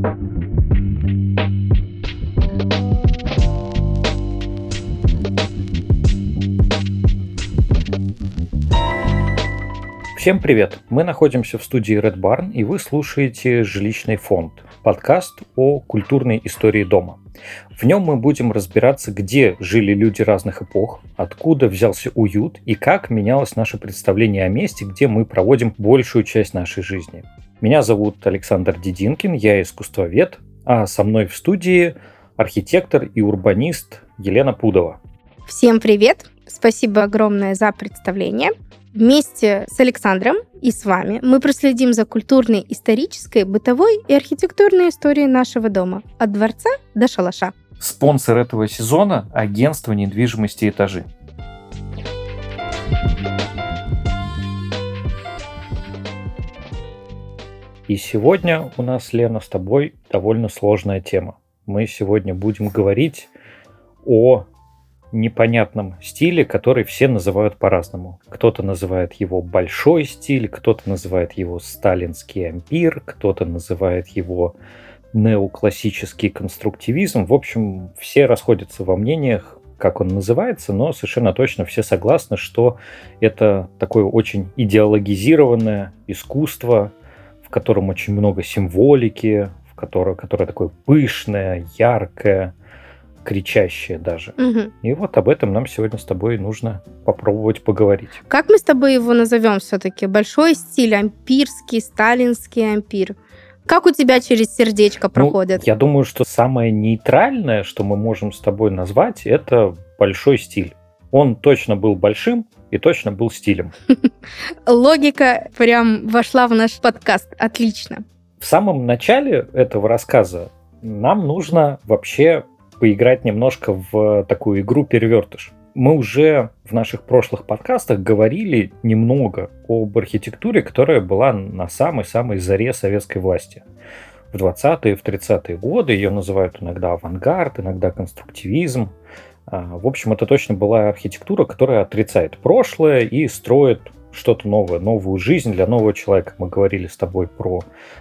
Всем привет! Мы находимся в студии Red Barn, и вы слушаете «Жилищный фонд» – подкаст о культурной истории дома. В нем мы будем разбираться, где жили люди разных эпох, откуда взялся уют и как менялось наше представление о месте, где мы проводим большую часть нашей жизни. Меня зовут Александр Дединкин, я искусствовед, а со мной в студии архитектор и урбанист Елена Пудова. Всем привет! Спасибо огромное за представление. Вместе с Александром и с вами мы проследим за культурной, исторической, бытовой и архитектурной историей нашего дома от дворца до шалаша. Спонсор этого сезона – агентство недвижимости «Этажи». И сегодня у нас, Лена, с тобой довольно сложная тема. Мы сегодня будем говорить о непонятном стиле, который все называют по-разному. Кто-то называет его большой стиль, кто-то называет его сталинский ампир, кто-то называет его неоклассический конструктивизм. В общем, все расходятся во мнениях, как он называется, но совершенно точно все согласны, что это такое очень идеологизированное искусство, в котором очень много символики, в которое, которое такое пышное, яркое, кричащее даже. Угу. И вот об этом нам сегодня с тобой нужно попробовать поговорить. Как мы с тобой его назовем все-таки? Большой стиль, ампирский, сталинский ампир? Как у тебя через сердечко ну, проходит? Я думаю, что самое нейтральное, что мы можем с тобой назвать, это большой стиль. Он точно был большим и точно был стилем. Логика прям вошла в наш подкаст. Отлично. В самом начале этого рассказа нам нужно вообще поиграть немножко в такую игру перевертыш. Мы уже в наших прошлых подкастах говорили немного об архитектуре, которая была на самой-самой заре советской власти. В 20-е, в 30-е годы ее называют иногда авангард, иногда конструктивизм. А, в общем, это точно была архитектура, которая отрицает прошлое и строит что-то новое, новую жизнь для нового человека. Мы говорили с тобой про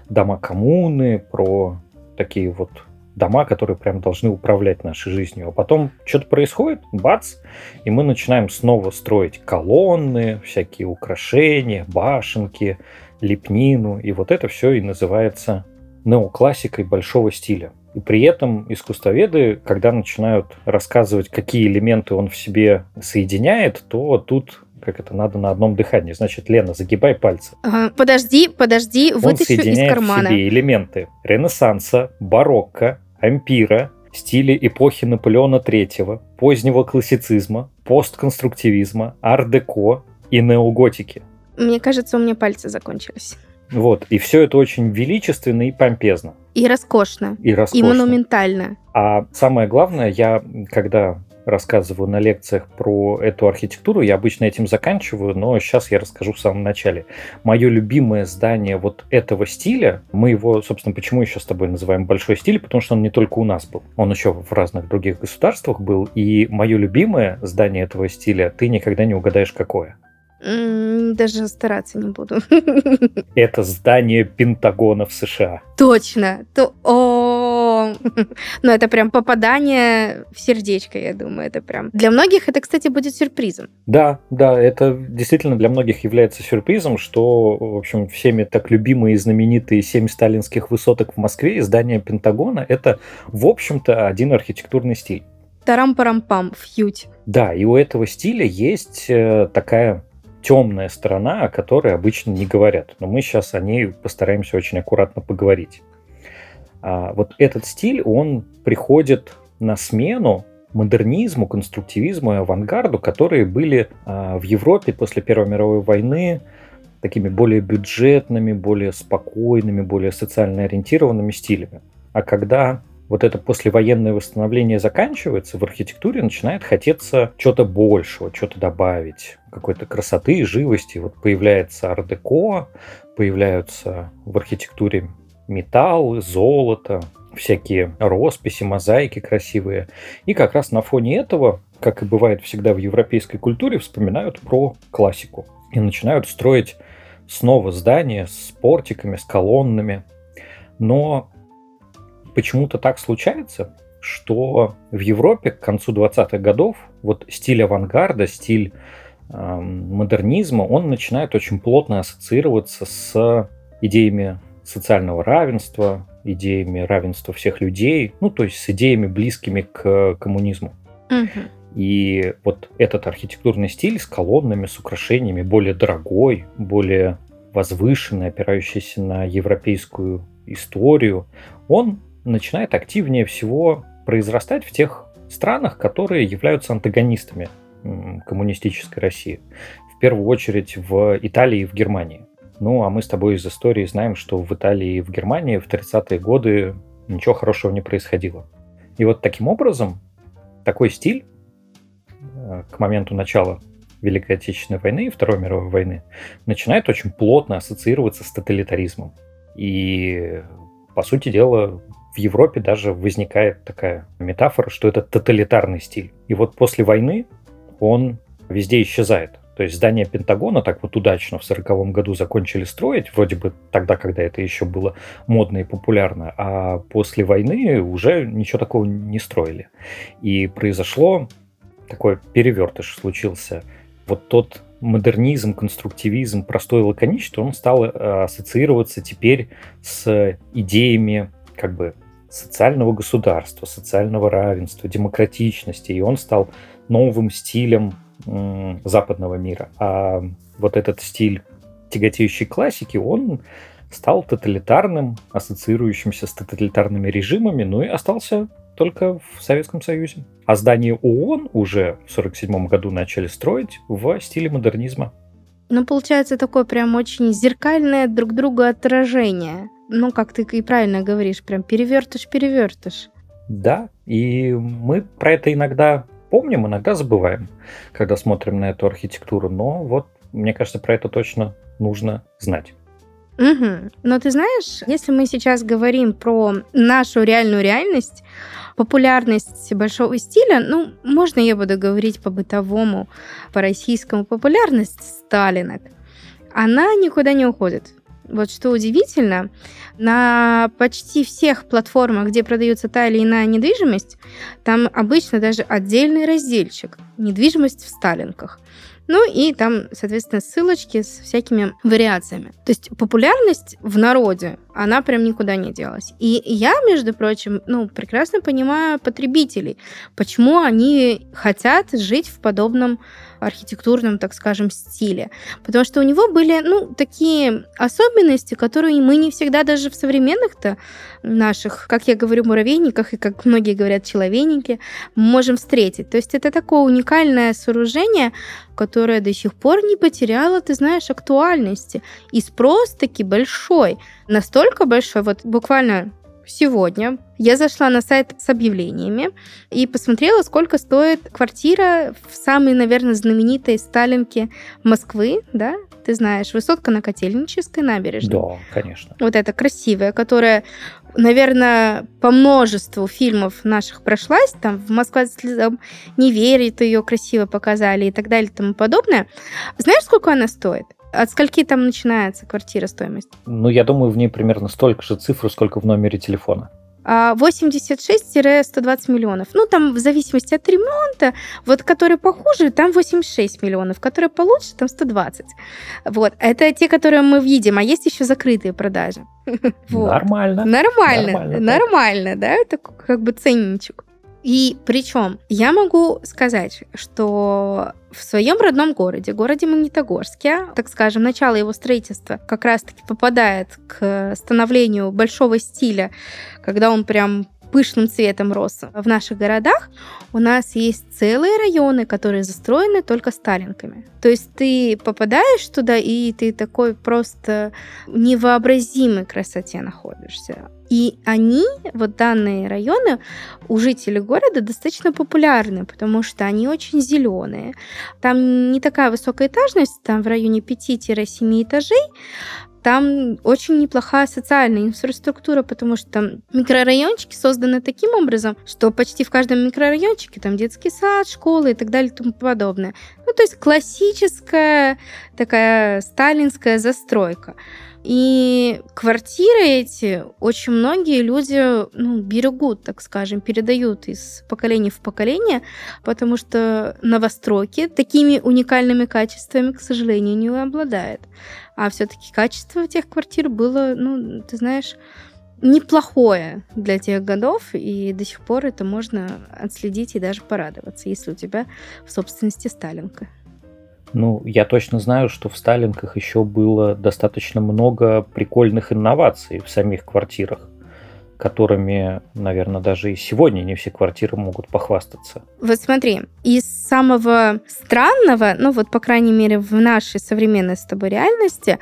дома коммуны, про такие вот дома, которые прям должны управлять нашей жизнью. А потом что-то происходит, бац, и мы начинаем снова строить колонны, всякие украшения, башенки, лепнину. И вот это все и называется неоклассикой большого стиля. И при этом искусствоведы, когда начинают рассказывать, какие элементы он в себе соединяет, то тут как это надо на одном дыхании. Значит, Лена, загибай пальцы. Ага, подожди, подожди, он вытащу из кармана. в себе элементы Ренессанса, барокко, ампира, стиле эпохи Наполеона III, позднего классицизма, постконструктивизма, ар-деко и неоготики. Мне кажется, у меня пальцы закончились. Вот, и все это очень величественно и помпезно. И роскошно. И роскошно. И монументально. А самое главное, я, когда рассказываю на лекциях про эту архитектуру, я обычно этим заканчиваю, но сейчас я расскажу в самом начале. Мое любимое здание вот этого стиля, мы его, собственно, почему еще с тобой называем большой стиль, потому что он не только у нас был, он еще в разных других государствах был, и мое любимое здание этого стиля, ты никогда не угадаешь какое. Даже стараться не буду. Это здание Пентагона в США. Точно. То... О, ну это прям попадание в сердечко, я думаю, это прям. Для многих это, кстати, будет сюрпризом. Да, да, это действительно для многих является сюрпризом, что, в общем, всеми так любимые и знаменитые семь сталинских высоток в Москве и здание Пентагона это, в общем-то, один архитектурный стиль. Тарам-парам-пам, фьють. Да, и у этого стиля есть э, такая темная сторона, о которой обычно не говорят. Но мы сейчас о ней постараемся очень аккуратно поговорить. А вот этот стиль, он приходит на смену модернизму, конструктивизму и авангарду, которые были а, в Европе после Первой мировой войны такими более бюджетными, более спокойными, более социально ориентированными стилями. А когда вот это послевоенное восстановление заканчивается, в архитектуре начинает хотеться чего-то большего, что-то добавить, какой-то красоты, живости. Вот появляется ар-деко, появляются в архитектуре металл, золото, всякие росписи, мозаики красивые. И как раз на фоне этого, как и бывает всегда в европейской культуре, вспоминают про классику. И начинают строить снова здания с портиками, с колоннами. Но почему-то так случается, что в Европе к концу 20-х годов вот стиль авангарда, стиль э, модернизма, он начинает очень плотно ассоциироваться с идеями социального равенства, идеями равенства всех людей, ну, то есть с идеями, близкими к коммунизму. Угу. И вот этот архитектурный стиль с колоннами, с украшениями, более дорогой, более возвышенный, опирающийся на европейскую историю, он начинает активнее всего произрастать в тех странах, которые являются антагонистами коммунистической России. В первую очередь в Италии и в Германии. Ну, а мы с тобой из истории знаем, что в Италии и в Германии в 30-е годы ничего хорошего не происходило. И вот таким образом такой стиль э, к моменту начала Великой Отечественной войны и Второй мировой войны начинает очень плотно ассоциироваться с тоталитаризмом. И, по сути дела, в Европе даже возникает такая метафора, что это тоталитарный стиль. И вот после войны он везде исчезает. То есть здание Пентагона так вот удачно в 1940 году закончили строить, вроде бы тогда, когда это еще было модно и популярно, а после войны уже ничего такого не строили. И произошло такой перевертыш случился. Вот тот модернизм, конструктивизм, простой лаконичество, он стал э, ассоциироваться теперь с идеями как бы социального государства, социального равенства, демократичности, и он стал новым стилем западного мира. А вот этот стиль тяготеющей классики, он стал тоталитарным, ассоциирующимся с тоталитарными режимами, ну и остался только в Советском Союзе. А здание ООН уже в 1947 году начали строить в стиле модернизма. Ну, получается такое прям очень зеркальное друг друга отражение. Ну, как ты и правильно говоришь, прям перевертыш-перевертыш. Да, и мы про это иногда помним, иногда забываем, когда смотрим на эту архитектуру. Но вот, мне кажется, про это точно нужно знать. Угу. Но ты знаешь, если мы сейчас говорим про нашу реальную реальность, популярность большого стиля, ну, можно я буду говорить по-бытовому, по-российскому, популярность Сталинок, она никуда не уходит. Вот что удивительно, на почти всех платформах, где продается та или иная недвижимость, там обычно даже отдельный разделчик «Недвижимость в Сталинках». Ну и там, соответственно, ссылочки с всякими вариациями. То есть популярность в народе, она прям никуда не делась. И я, между прочим, ну, прекрасно понимаю потребителей, почему они хотят жить в подобном архитектурном, так скажем, стиле. Потому что у него были, ну, такие особенности, которые мы не всегда даже в современных-то наших, как я говорю, муравейниках и, как многие говорят, человейники, можем встретить. То есть это такое уникальное сооружение, которое до сих пор не потеряло, ты знаешь, актуальности. И спрос таки большой. Настолько большой, вот буквально сегодня я зашла на сайт с объявлениями и посмотрела, сколько стоит квартира в самой, наверное, знаменитой Сталинке Москвы, да, ты знаешь, высотка на Котельнической набережной. Да, конечно. Вот эта красивая, которая, наверное, по множеству фильмов наших прошлась, там в Москва слезам не верит, ее красиво показали и так далее и тому подобное. Знаешь, сколько она стоит? От скольки там начинается квартира стоимость? Ну, я думаю, в ней примерно столько же цифр, сколько в номере телефона. 86-120 а, миллионов. Ну, там в зависимости от ремонта, вот которые похуже, там 86 миллионов, которые получше, там 120. Вот, это те, которые мы видим, а есть еще закрытые продажи. Нормально. Нормально, нормально, да, это как бы ценничек. И причем я могу сказать, что в своем родном городе, городе Магнитогорске, так скажем, начало его строительства как раз-таки попадает к становлению большого стиля, когда он прям пышным цветом рос в наших городах, у нас есть целые районы, которые застроены только сталинками. То есть ты попадаешь туда, и ты такой просто невообразимой красоте находишься. И они, вот данные районы, у жителей города достаточно популярны, потому что они очень зеленые. Там не такая высокая этажность, там в районе 5-7 этажей, там очень неплохая социальная инфраструктура, потому что микрорайончики созданы таким образом, что почти в каждом микрорайончике там детский сад, школы и так далее и тому подобное. Ну, то есть классическая такая сталинская застройка. И квартиры эти очень многие люди ну, берегут, так скажем, передают из поколения в поколение, потому что новостройки такими уникальными качествами, к сожалению, не обладает. А все-таки качество тех квартир было, ну, ты знаешь, неплохое для тех годов, и до сих пор это можно отследить и даже порадоваться, если у тебя в собственности Сталинка. Ну, я точно знаю, что в Сталинках еще было достаточно много прикольных инноваций в самих квартирах, которыми, наверное, даже и сегодня не все квартиры могут похвастаться. Вот смотри, из самого странного, ну вот, по крайней мере, в нашей современной с тобой реальности,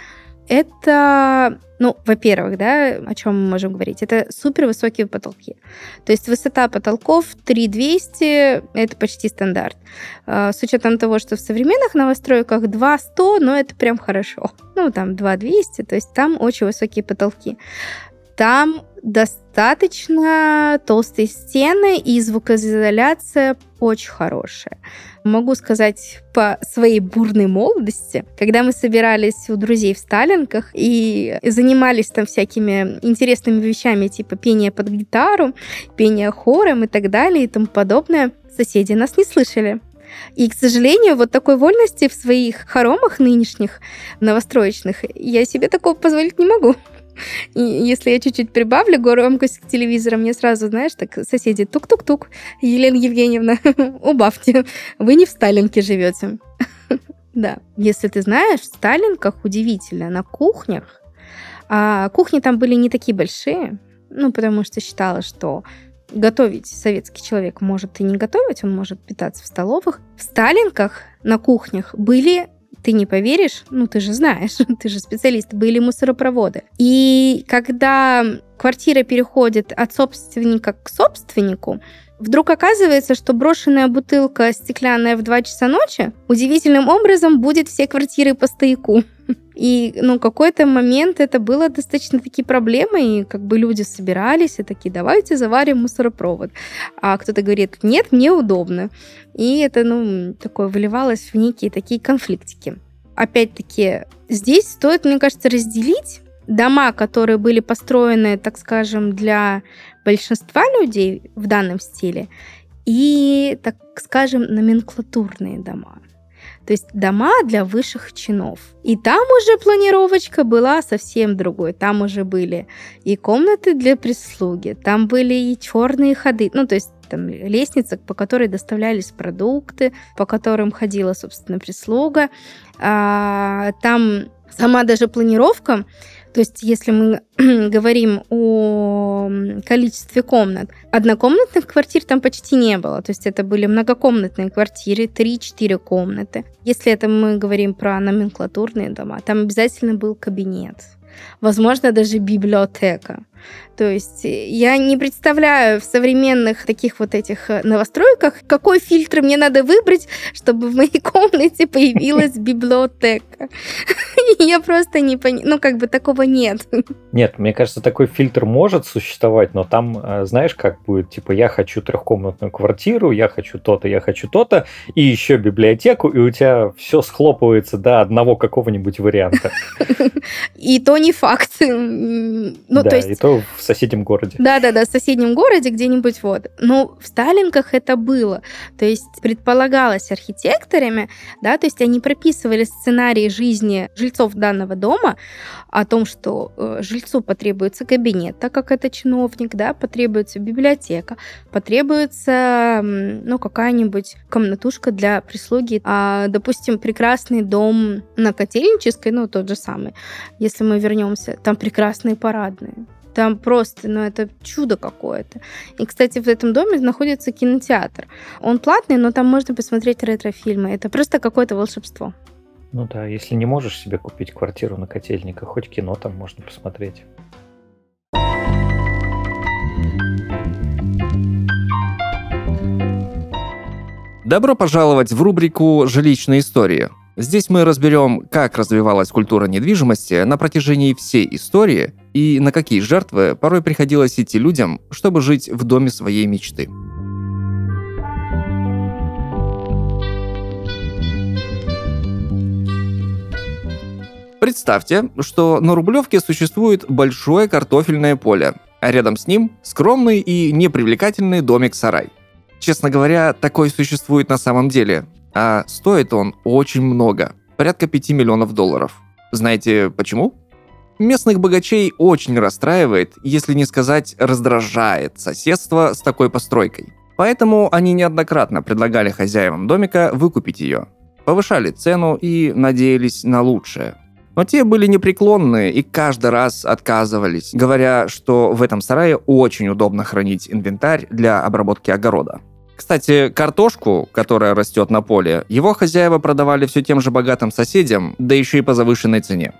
это, ну, во-первых, да, о чем мы можем говорить, это супер высокие потолки. То есть высота потолков 3200, это почти стандарт. А, с учетом того, что в современных новостройках 2100, ну, это прям хорошо. Ну, там 2200, то есть там очень высокие потолки. Там достаточно толстые стены и звукоизоляция очень хорошая. Могу сказать по своей бурной молодости, когда мы собирались у друзей в Сталинках и занимались там всякими интересными вещами, типа пения под гитару, пения хором и так далее и тому подобное, соседи нас не слышали. И, к сожалению, вот такой вольности в своих хоромах нынешних новостроечных я себе такого позволить не могу. И если я чуть-чуть прибавлю громкость к телевизору, мне сразу, знаешь, так соседи тук-тук-тук. Елена Евгеньевна, убавьте. Вы не в Сталинке живете. Да. Если ты знаешь, в Сталинках удивительно, на кухнях, а кухни там были не такие большие, ну, потому что считала, что готовить советский человек может и не готовить, он может питаться в столовых. В Сталинках на кухнях были ты не поверишь, ну ты же знаешь, ты же специалист, были мусоропроводы. И когда квартира переходит от собственника к собственнику, Вдруг оказывается, что брошенная бутылка стеклянная в 2 часа ночи удивительным образом будет все квартиры по стояку. И, ну, какой-то момент это было достаточно такие проблемы, и как бы люди собирались и такие, давайте заварим мусоропровод. А кто-то говорит, нет, мне удобно. И это, ну, такое выливалось в некие такие конфликтики. Опять-таки, здесь стоит, мне кажется, разделить дома, которые были построены, так скажем, для большинства людей в данном стиле, и, так скажем, номенклатурные дома. То есть дома для высших чинов. И там уже планировочка была совсем другой. Там уже были и комнаты для прислуги, там были и черные ходы. Ну, то есть там лестница, по которой доставлялись продукты, по которым ходила, собственно, прислуга. А, там сама даже планировка то есть, если мы говорим о количестве комнат, однокомнатных квартир там почти не было. То есть, это были многокомнатные квартиры, 3-4 комнаты. Если это мы говорим про номенклатурные дома, там обязательно был кабинет. Возможно, даже библиотека. То есть э, я не представляю в современных таких вот этих э, новостройках, какой фильтр мне надо выбрать, чтобы в моей комнате появилась библиотека. Я просто не понимаю, ну как бы такого нет. Нет, мне кажется, такой фильтр может существовать, но там, э, знаешь, как будет, типа, я хочу трехкомнатную квартиру, я хочу то-то, я хочу то-то, и еще библиотеку, и у тебя все схлопывается до одного какого-нибудь варианта. И то не факт. Ну, то есть... то в соседнем городе. Да-да-да, в соседнем городе где-нибудь вот. Ну, в Сталинках это было. То есть предполагалось архитекторами, да, то есть они прописывали сценарий жизни жильцов данного дома о том, что э, жильцу потребуется кабинет, так как это чиновник, да, потребуется библиотека, потребуется, ну, какая-нибудь комнатушка для прислуги, а, допустим, прекрасный дом на Котельнической, ну, тот же самый, если мы вернемся, там прекрасные парадные. Там просто, ну, это чудо какое-то. И, кстати, в этом доме находится кинотеатр. Он платный, но там можно посмотреть ретро-фильмы. Это просто какое-то волшебство. Ну да, если не можешь себе купить квартиру на котельниках, хоть кино там можно посмотреть. Добро пожаловать в рубрику «Жилищные истории». Здесь мы разберем, как развивалась культура недвижимости на протяжении всей истории и на какие жертвы порой приходилось идти людям, чтобы жить в доме своей мечты. Представьте, что на Рублевке существует большое картофельное поле, а рядом с ним скромный и непривлекательный домик-сарай. Честно говоря, такой существует на самом деле, а стоит он очень много, порядка 5 миллионов долларов. Знаете почему? Местных богачей очень расстраивает, если не сказать раздражает соседство с такой постройкой. Поэтому они неоднократно предлагали хозяевам домика выкупить ее. Повышали цену и надеялись на лучшее. Но те были непреклонны и каждый раз отказывались, говоря, что в этом сарае очень удобно хранить инвентарь для обработки огорода. Кстати, картошку, которая растет на поле, его хозяева продавали все тем же богатым соседям, да еще и по завышенной цене.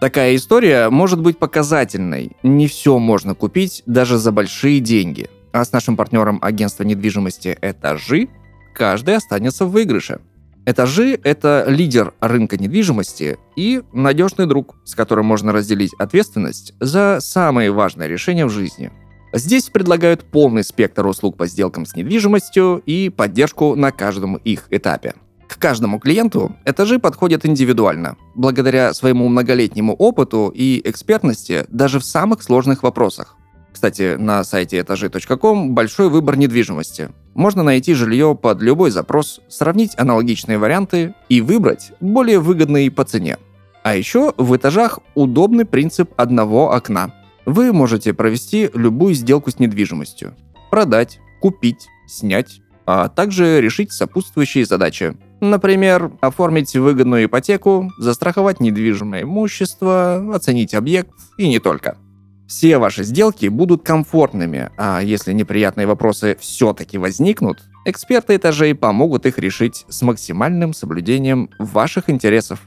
Такая история может быть показательной. Не все можно купить даже за большие деньги. А с нашим партнером агентства недвижимости «Этажи» каждый останется в выигрыше. Этажи – это лидер рынка недвижимости и надежный друг, с которым можно разделить ответственность за самые важные решения в жизни. Здесь предлагают полный спектр услуг по сделкам с недвижимостью и поддержку на каждом их этапе. К каждому клиенту этажи подходят индивидуально, благодаря своему многолетнему опыту и экспертности даже в самых сложных вопросах. Кстати, на сайте этажи.ком большой выбор недвижимости. Можно найти жилье под любой запрос, сравнить аналогичные варианты и выбрать более выгодные по цене. А еще в этажах удобный принцип одного окна. Вы можете провести любую сделку с недвижимостью. Продать, купить, снять, а также решить сопутствующие задачи. Например, оформить выгодную ипотеку, застраховать недвижимое имущество, оценить объект и не только – все ваши сделки будут комфортными, а если неприятные вопросы все-таки возникнут, эксперты этажей помогут их решить с максимальным соблюдением ваших интересов.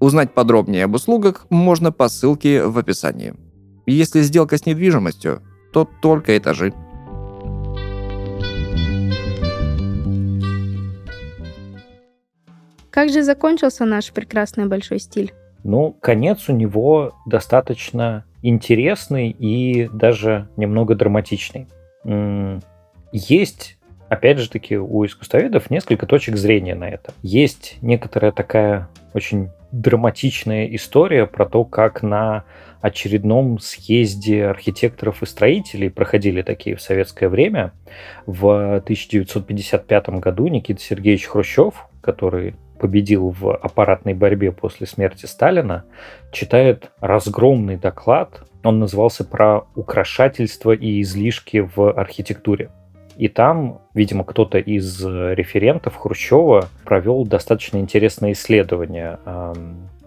Узнать подробнее об услугах можно по ссылке в описании. Если сделка с недвижимостью, то только этажи. Как же закончился наш прекрасный большой стиль? Ну, конец у него достаточно интересный и даже немного драматичный. Есть, опять же таки, у искусствоведов несколько точек зрения на это. Есть некоторая такая очень драматичная история про то, как на очередном съезде архитекторов и строителей проходили такие в советское время. В 1955 году Никита Сергеевич Хрущев, который победил в аппаратной борьбе после смерти Сталина, читает разгромный доклад. Он назывался «Про украшательство и излишки в архитектуре». И там, видимо, кто-то из референтов Хрущева провел достаточно интересное исследование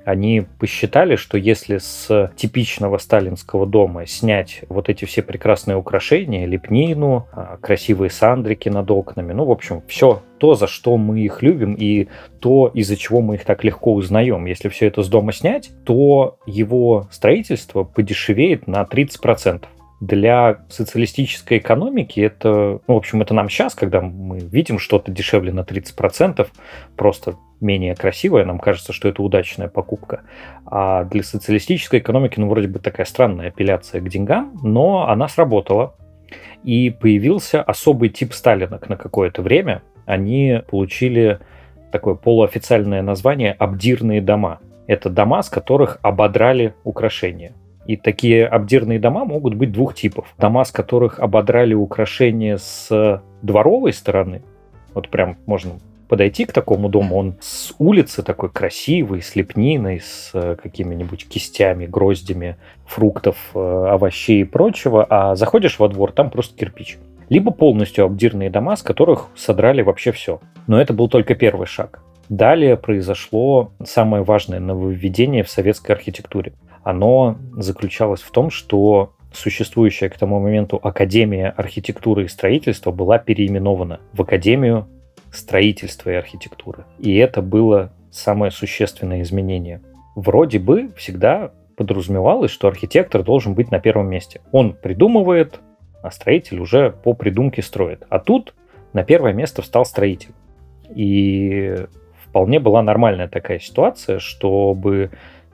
они посчитали, что если с типичного сталинского дома снять вот эти все прекрасные украшения, лепнину, а, красивые сандрики над окнами, ну, в общем, все то, за что мы их любим и то, из-за чего мы их так легко узнаем. Если все это с дома снять, то его строительство подешевеет на 30% для социалистической экономики это, ну, в общем, это нам сейчас, когда мы видим что-то дешевле на 30%, просто менее красивое, нам кажется, что это удачная покупка. А для социалистической экономики, ну, вроде бы такая странная апелляция к деньгам, но она сработала. И появился особый тип сталинок на какое-то время. Они получили такое полуофициальное название «обдирные дома». Это дома, с которых ободрали украшения. И такие обдирные дома могут быть двух типов. Дома, с которых ободрали украшения с дворовой стороны, вот прям можно подойти к такому дому, он с улицы такой красивый, с лепниной, с э, какими-нибудь кистями, гроздями фруктов, э, овощей и прочего, а заходишь во двор, там просто кирпич. Либо полностью обдирные дома, с которых содрали вообще все. Но это был только первый шаг. Далее произошло самое важное нововведение в советской архитектуре. Оно заключалось в том, что существующая к тому моменту Академия архитектуры и строительства была переименована в Академию строительства и архитектуры. И это было самое существенное изменение. Вроде бы всегда подразумевалось, что архитектор должен быть на первом месте. Он придумывает, а строитель уже по придумке строит. А тут на первое место встал строитель. И вполне была нормальная такая ситуация, чтобы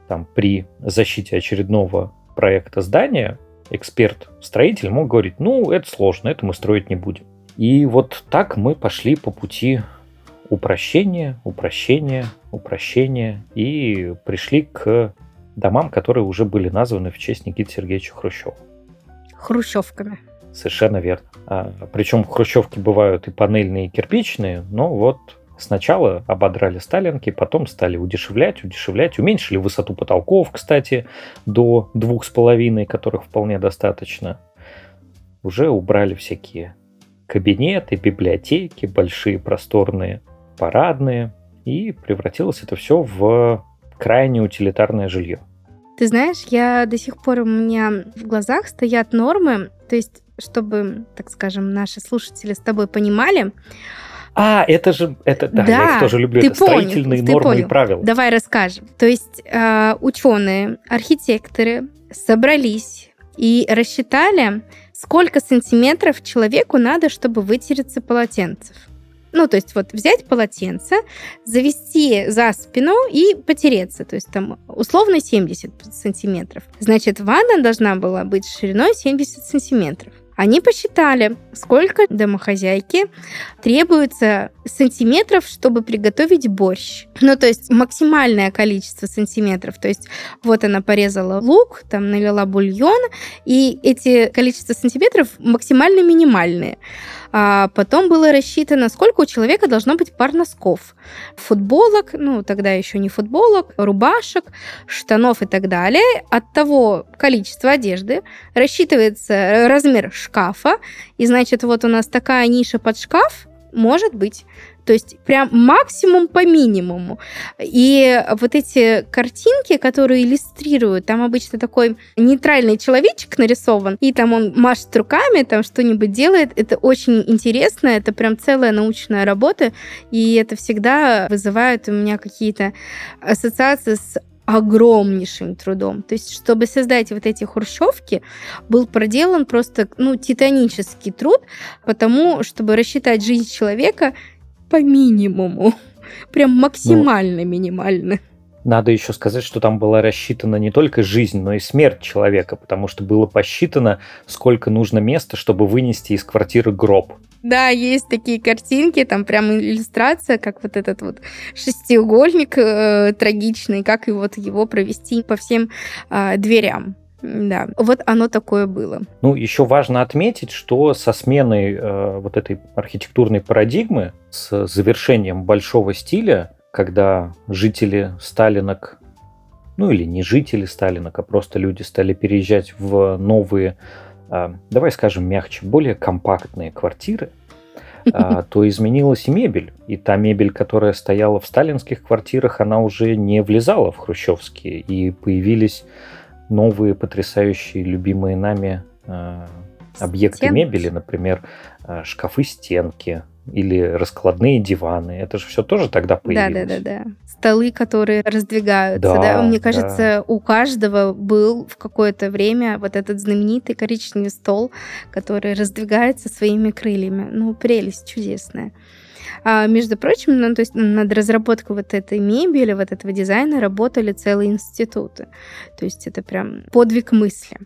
там при защите очередного проекта здания эксперт-строитель мог говорить, ну, это сложно, это мы строить не будем. И вот так мы пошли по пути упрощения, упрощения, упрощения и пришли к домам, которые уже были названы в честь Никиты Сергеевича Хрущева. Хрущевками. Совершенно верно. А, причем хрущевки бывают и панельные, и кирпичные, но вот сначала ободрали сталинки, потом стали удешевлять, удешевлять, уменьшили высоту потолков, кстати, до двух с половиной, которых вполне достаточно. Уже убрали всякие кабинеты, библиотеки, большие просторные парадные, и превратилось это все в крайне утилитарное жилье. Ты знаешь, я до сих пор у меня в глазах стоят нормы, то есть чтобы, так скажем, наши слушатели с тобой понимали, а, это же, это, да, да я их тоже люблю, ты это понял, строительные ты нормы понял. и правила. Давай расскажем. То есть э, ученые, архитекторы собрались и рассчитали, сколько сантиметров человеку надо, чтобы вытереться полотенцев. Ну, то есть вот взять полотенце, завести за спину и потереться. То есть там условно 70 сантиметров. Значит, ванна должна была быть шириной 70 сантиметров. Они посчитали, сколько домохозяйке требуется сантиметров, чтобы приготовить борщ. Ну, то есть максимальное количество сантиметров. То есть вот она порезала лук, там налила бульон, и эти количество сантиметров максимально минимальные. А потом было рассчитано, сколько у человека должно быть пар носков. Футболок, ну, тогда еще не футболок, рубашек, штанов и так далее. От того количества одежды рассчитывается размер шкафа. И значит, вот у нас такая ниша под шкаф, может быть. То есть прям максимум по минимуму. И вот эти картинки, которые иллюстрируют, там обычно такой нейтральный человечек нарисован, и там он машет руками, там что-нибудь делает. Это очень интересно, это прям целая научная работа, и это всегда вызывает у меня какие-то ассоциации с огромнейшим трудом. То есть, чтобы создать вот эти хрущевки, был проделан просто ну, титанический труд, потому чтобы рассчитать жизнь человека по минимуму. Прям максимально ну, минимально. Надо еще сказать, что там была рассчитана не только жизнь, но и смерть человека, потому что было посчитано, сколько нужно места, чтобы вынести из квартиры гроб. Да, есть такие картинки, там прям иллюстрация, как вот этот вот шестиугольник э, трагичный, как и вот его провести по всем э, дверям. Да, вот оно такое было. Ну, еще важно отметить, что со сменой э, вот этой архитектурной парадигмы, с завершением большого стиля, когда жители Сталинок, ну или не жители Сталинок, а просто люди стали переезжать в новые, э, давай скажем мягче, более компактные квартиры, э, то изменилась и мебель. И та мебель, которая стояла в сталинских квартирах, она уже не влезала в хрущевские. И появились новые потрясающие, любимые нами э, объекты стенки. мебели, например, шкафы-стенки или раскладные диваны. Это же все тоже тогда появилось. Да, да, да, да. Столы, которые раздвигаются. Да, да? Мне кажется, да. у каждого был в какое-то время вот этот знаменитый коричневый стол, который раздвигается своими крыльями. Ну, прелесть чудесная. А, между прочим, ну, то есть над разработкой вот этой мебели, вот этого дизайна работали целые институты. То есть это прям подвиг мысли.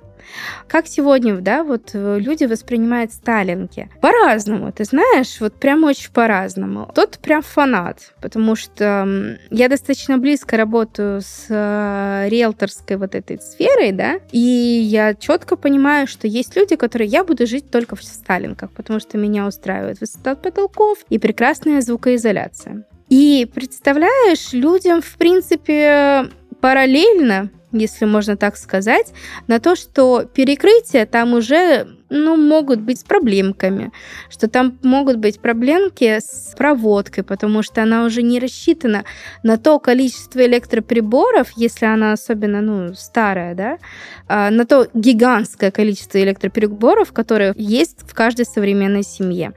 Как сегодня, да, вот э, люди воспринимают сталинки? По-разному, ты знаешь, вот прям очень по-разному. Тот прям фанат, потому что я достаточно близко работаю с э, риэлторской вот этой сферой, да, и я четко понимаю, что есть люди, которые я буду жить только в сталинках, потому что меня устраивает высота потолков и прекрасная звукоизоляция. И представляешь, людям, в принципе, параллельно если можно так сказать, на то, что перекрытия там уже ну, могут быть с проблемками, что там могут быть проблемки с проводкой, потому что она уже не рассчитана на то количество электроприборов, если она особенно ну, старая, да, а, на то гигантское количество электроприборов, которые есть в каждой современной семье.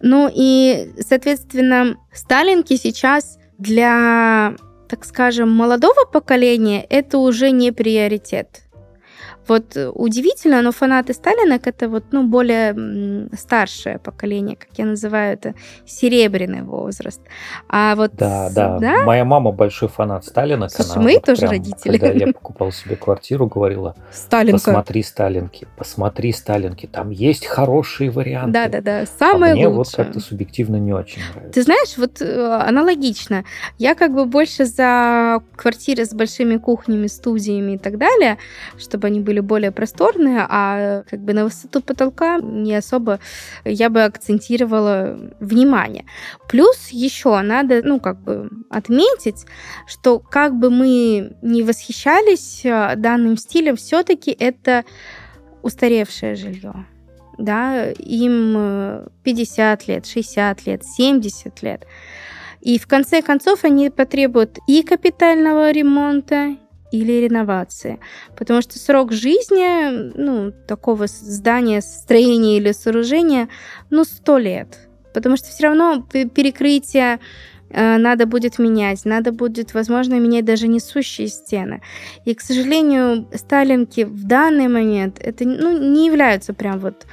Ну и, соответственно, Сталинки сейчас для так скажем, молодого поколения это уже не приоритет. Вот удивительно, но фанаты Сталинок это вот, ну, более старшее поколение, как я называю это, серебряный возраст. А вот... Да, да. да? Моя мама большой фанат Сталинок. Слушай, она мы вот тоже прям, родители. Когда я покупал себе квартиру, говорила, Сталинка. посмотри Сталинки, посмотри Сталинки, там есть хорошие варианты. Да, да, да, самое а мне лучшее. вот как-то субъективно не очень нравится. Ты знаешь, вот э, аналогично. Я как бы больше за квартиры с большими кухнями, студиями и так далее, чтобы они были более просторные, а как бы на высоту потолка не особо я бы акцентировала внимание. Плюс еще надо, ну, как бы отметить, что как бы мы не восхищались э, данным стилем, все-таки это устаревшее жилье. Да, им 50 э, лет, 60 лет, 70 лет. И в конце концов они потребуют и капитального ремонта, или реновации. Потому что срок жизни ну, такого здания, строения или сооружения, ну, сто лет. Потому что все равно перекрытие надо будет менять, надо будет, возможно, менять даже несущие стены. И, к сожалению, сталинки в данный момент это ну, не являются прям вот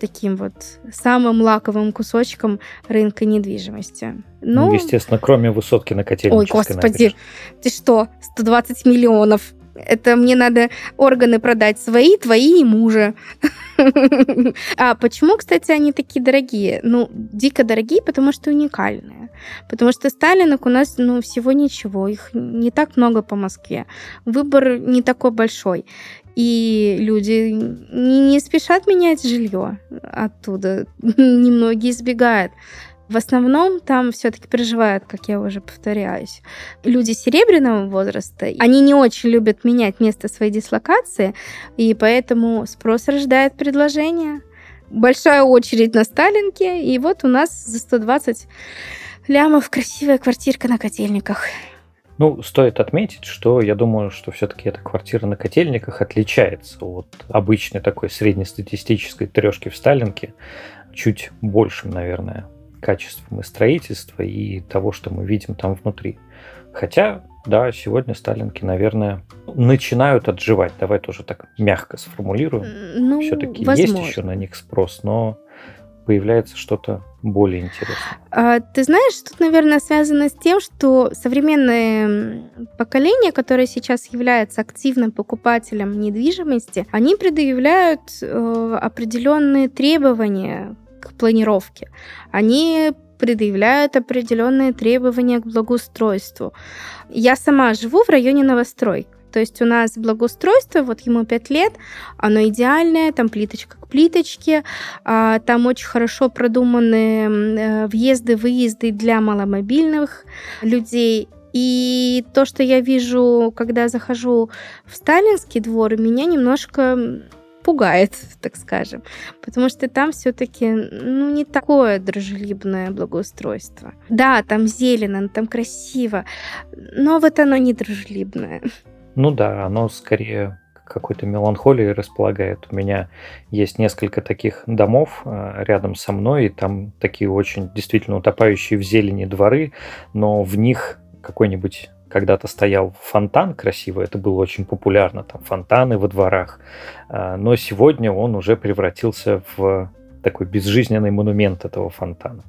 таким вот самым лаковым кусочком рынка недвижимости. Ну, ну естественно, кроме высотки на Котельнической Ой, господи, ты что, 120 миллионов это мне надо органы продать свои, твои и мужа. А почему, кстати, они такие дорогие? Ну, дико дорогие, потому что уникальные. Потому что сталинок у нас, ну, всего ничего. Их не так много по Москве. Выбор не такой большой. И люди не, не спешат менять жилье оттуда. Немногие избегают. В основном там все-таки проживают, как я уже повторяюсь, люди серебряного возраста. Они не очень любят менять место своей дислокации, и поэтому спрос рождает предложение. Большая очередь на Сталинке, и вот у нас за 120 лямов красивая квартирка на котельниках. Ну, стоит отметить, что я думаю, что все-таки эта квартира на котельниках отличается от обычной такой среднестатистической трешки в Сталинке чуть большим, наверное, качеством и строительства, и того, что мы видим там внутри. Хотя, да, сегодня Сталинки, наверное, начинают отживать. Давай тоже так мягко сформулируем. Ну, Все-таки есть еще на них спрос, но появляется что-то более интересное. А, ты знаешь, тут, наверное, связано с тем, что современное поколение, которое сейчас является активным покупателем недвижимости, они предъявляют э, определенные требования к планировке. Они предъявляют определенные требования к благоустройству. Я сама живу в районе новостроек. То есть у нас благоустройство, вот ему 5 лет, оно идеальное, там плиточка к плиточке, а, там очень хорошо продуманы э, въезды, выезды для маломобильных людей. И то, что я вижу, когда захожу в Сталинский двор, меня немножко пугает, так скажем, потому что там все-таки ну, не такое дружелюбное благоустройство. Да, там зелено, там красиво, но вот оно не дружелюбное. Ну да, оно скорее какой-то меланхолией располагает. У меня есть несколько таких домов а, рядом со мной, и там такие очень действительно утопающие в зелени дворы, но в них какой-нибудь когда-то стоял фонтан красивый, это было очень популярно, там фонтаны во дворах, а, но сегодня он уже превратился в такой безжизненный монумент этого фонтана.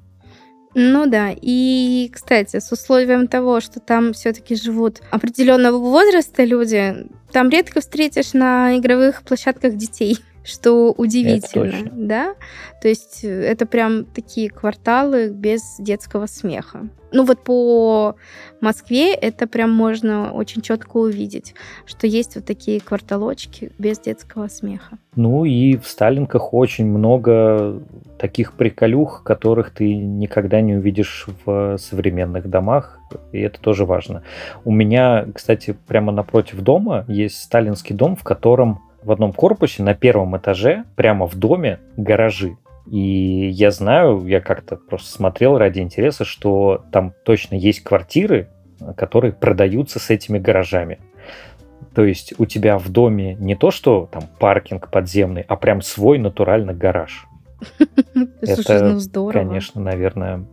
Ну да, и, кстати, с условием того, что там все-таки живут определенного возраста люди, там редко встретишь на игровых площадках детей что удивительно, да? То есть э, это прям такие кварталы без детского смеха. Ну вот по Москве это прям можно очень четко увидеть, что есть вот такие кварталочки без детского смеха. Ну и в Сталинках очень много таких приколюх, которых ты никогда не увидишь в современных домах, и это тоже важно. У меня, кстати, прямо напротив дома есть сталинский дом, в котором в одном корпусе на первом этаже, прямо в доме, гаражи. И я знаю, я как-то просто смотрел ради интереса, что там точно есть квартиры, которые продаются с этими гаражами. То есть у тебя в доме не то, что там паркинг подземный, а прям свой натуральный гараж. Это, ну конечно, наверное,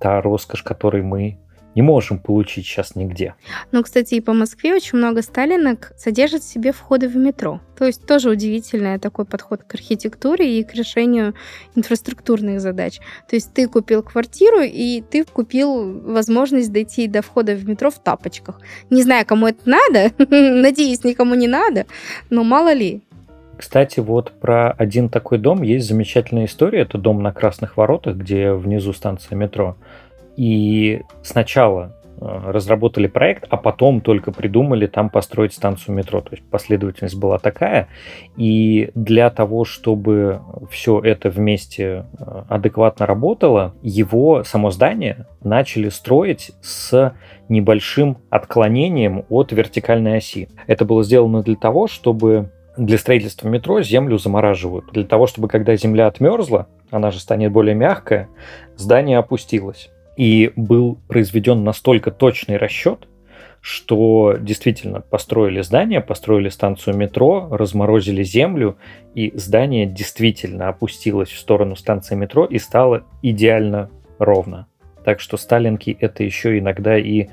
та роскошь, которой мы не можем получить сейчас нигде. Ну, кстати, и по Москве очень много сталинок содержат в себе входы в метро. То есть тоже удивительный такой подход к архитектуре и к решению инфраструктурных задач. То есть ты купил квартиру, и ты купил возможность дойти до входа в метро в тапочках. Не знаю, кому это надо, надеюсь, никому не надо, но мало ли. Кстати, вот про один такой дом есть замечательная история. Это дом на Красных Воротах, где внизу станция метро. И сначала э, разработали проект, а потом только придумали там построить станцию метро. То есть последовательность была такая. И для того, чтобы все это вместе э, адекватно работало, его само здание начали строить с небольшим отклонением от вертикальной оси. Это было сделано для того, чтобы для строительства метро землю замораживают. Для того, чтобы когда земля отмерзла, она же станет более мягкая, здание опустилось. И был произведен настолько точный расчет, что действительно построили здание, построили станцию метро, разморозили землю, и здание действительно опустилось в сторону станции метро и стало идеально ровно. Так что сталинки это еще иногда и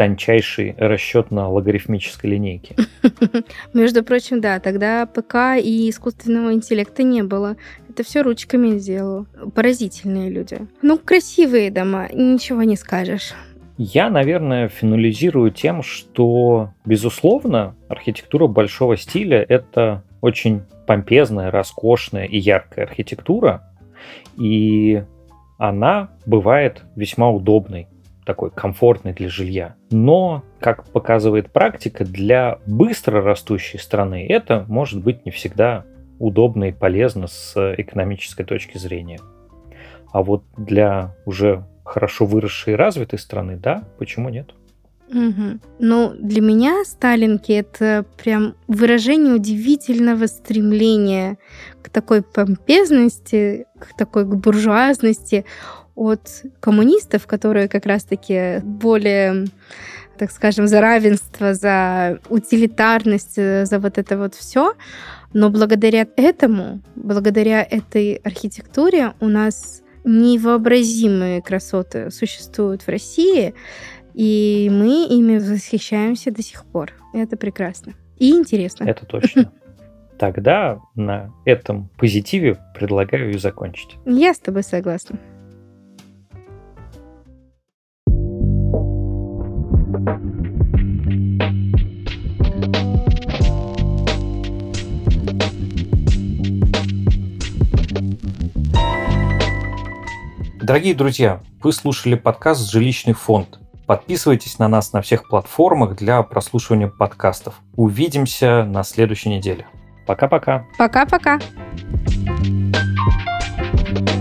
тончайший расчет на логарифмической линейке. Между прочим, да, тогда ПК и искусственного интеллекта не было. Это все ручками сделал. Поразительные люди. Ну, красивые дома, ничего не скажешь. Я, наверное, финализирую тем, что, безусловно, архитектура большого стиля — это очень помпезная, роскошная и яркая архитектура, и она бывает весьма удобной такой комфортный для жилья. Но, как показывает практика, для быстро растущей страны это может быть не всегда удобно и полезно с экономической точки зрения. А вот для уже хорошо выросшей и развитой страны, да, почему нет? Угу. Ну, для меня сталинки это прям выражение удивительного стремления к такой помпезности, к такой к буржуазности от коммунистов, которые как раз-таки более так скажем, за равенство, за утилитарность, за вот это вот все. Но благодаря этому, благодаря этой архитектуре у нас невообразимые красоты существуют в России, и мы ими восхищаемся до сих пор. Это прекрасно. И интересно. Это точно. Тогда на этом позитиве предлагаю и закончить. Я с тобой согласна. Дорогие друзья, вы слушали подкаст «Жилищный фонд». Подписывайтесь на нас на всех платформах для прослушивания подкастов. Увидимся на следующей неделе. Пока-пока. Пока-пока. thank you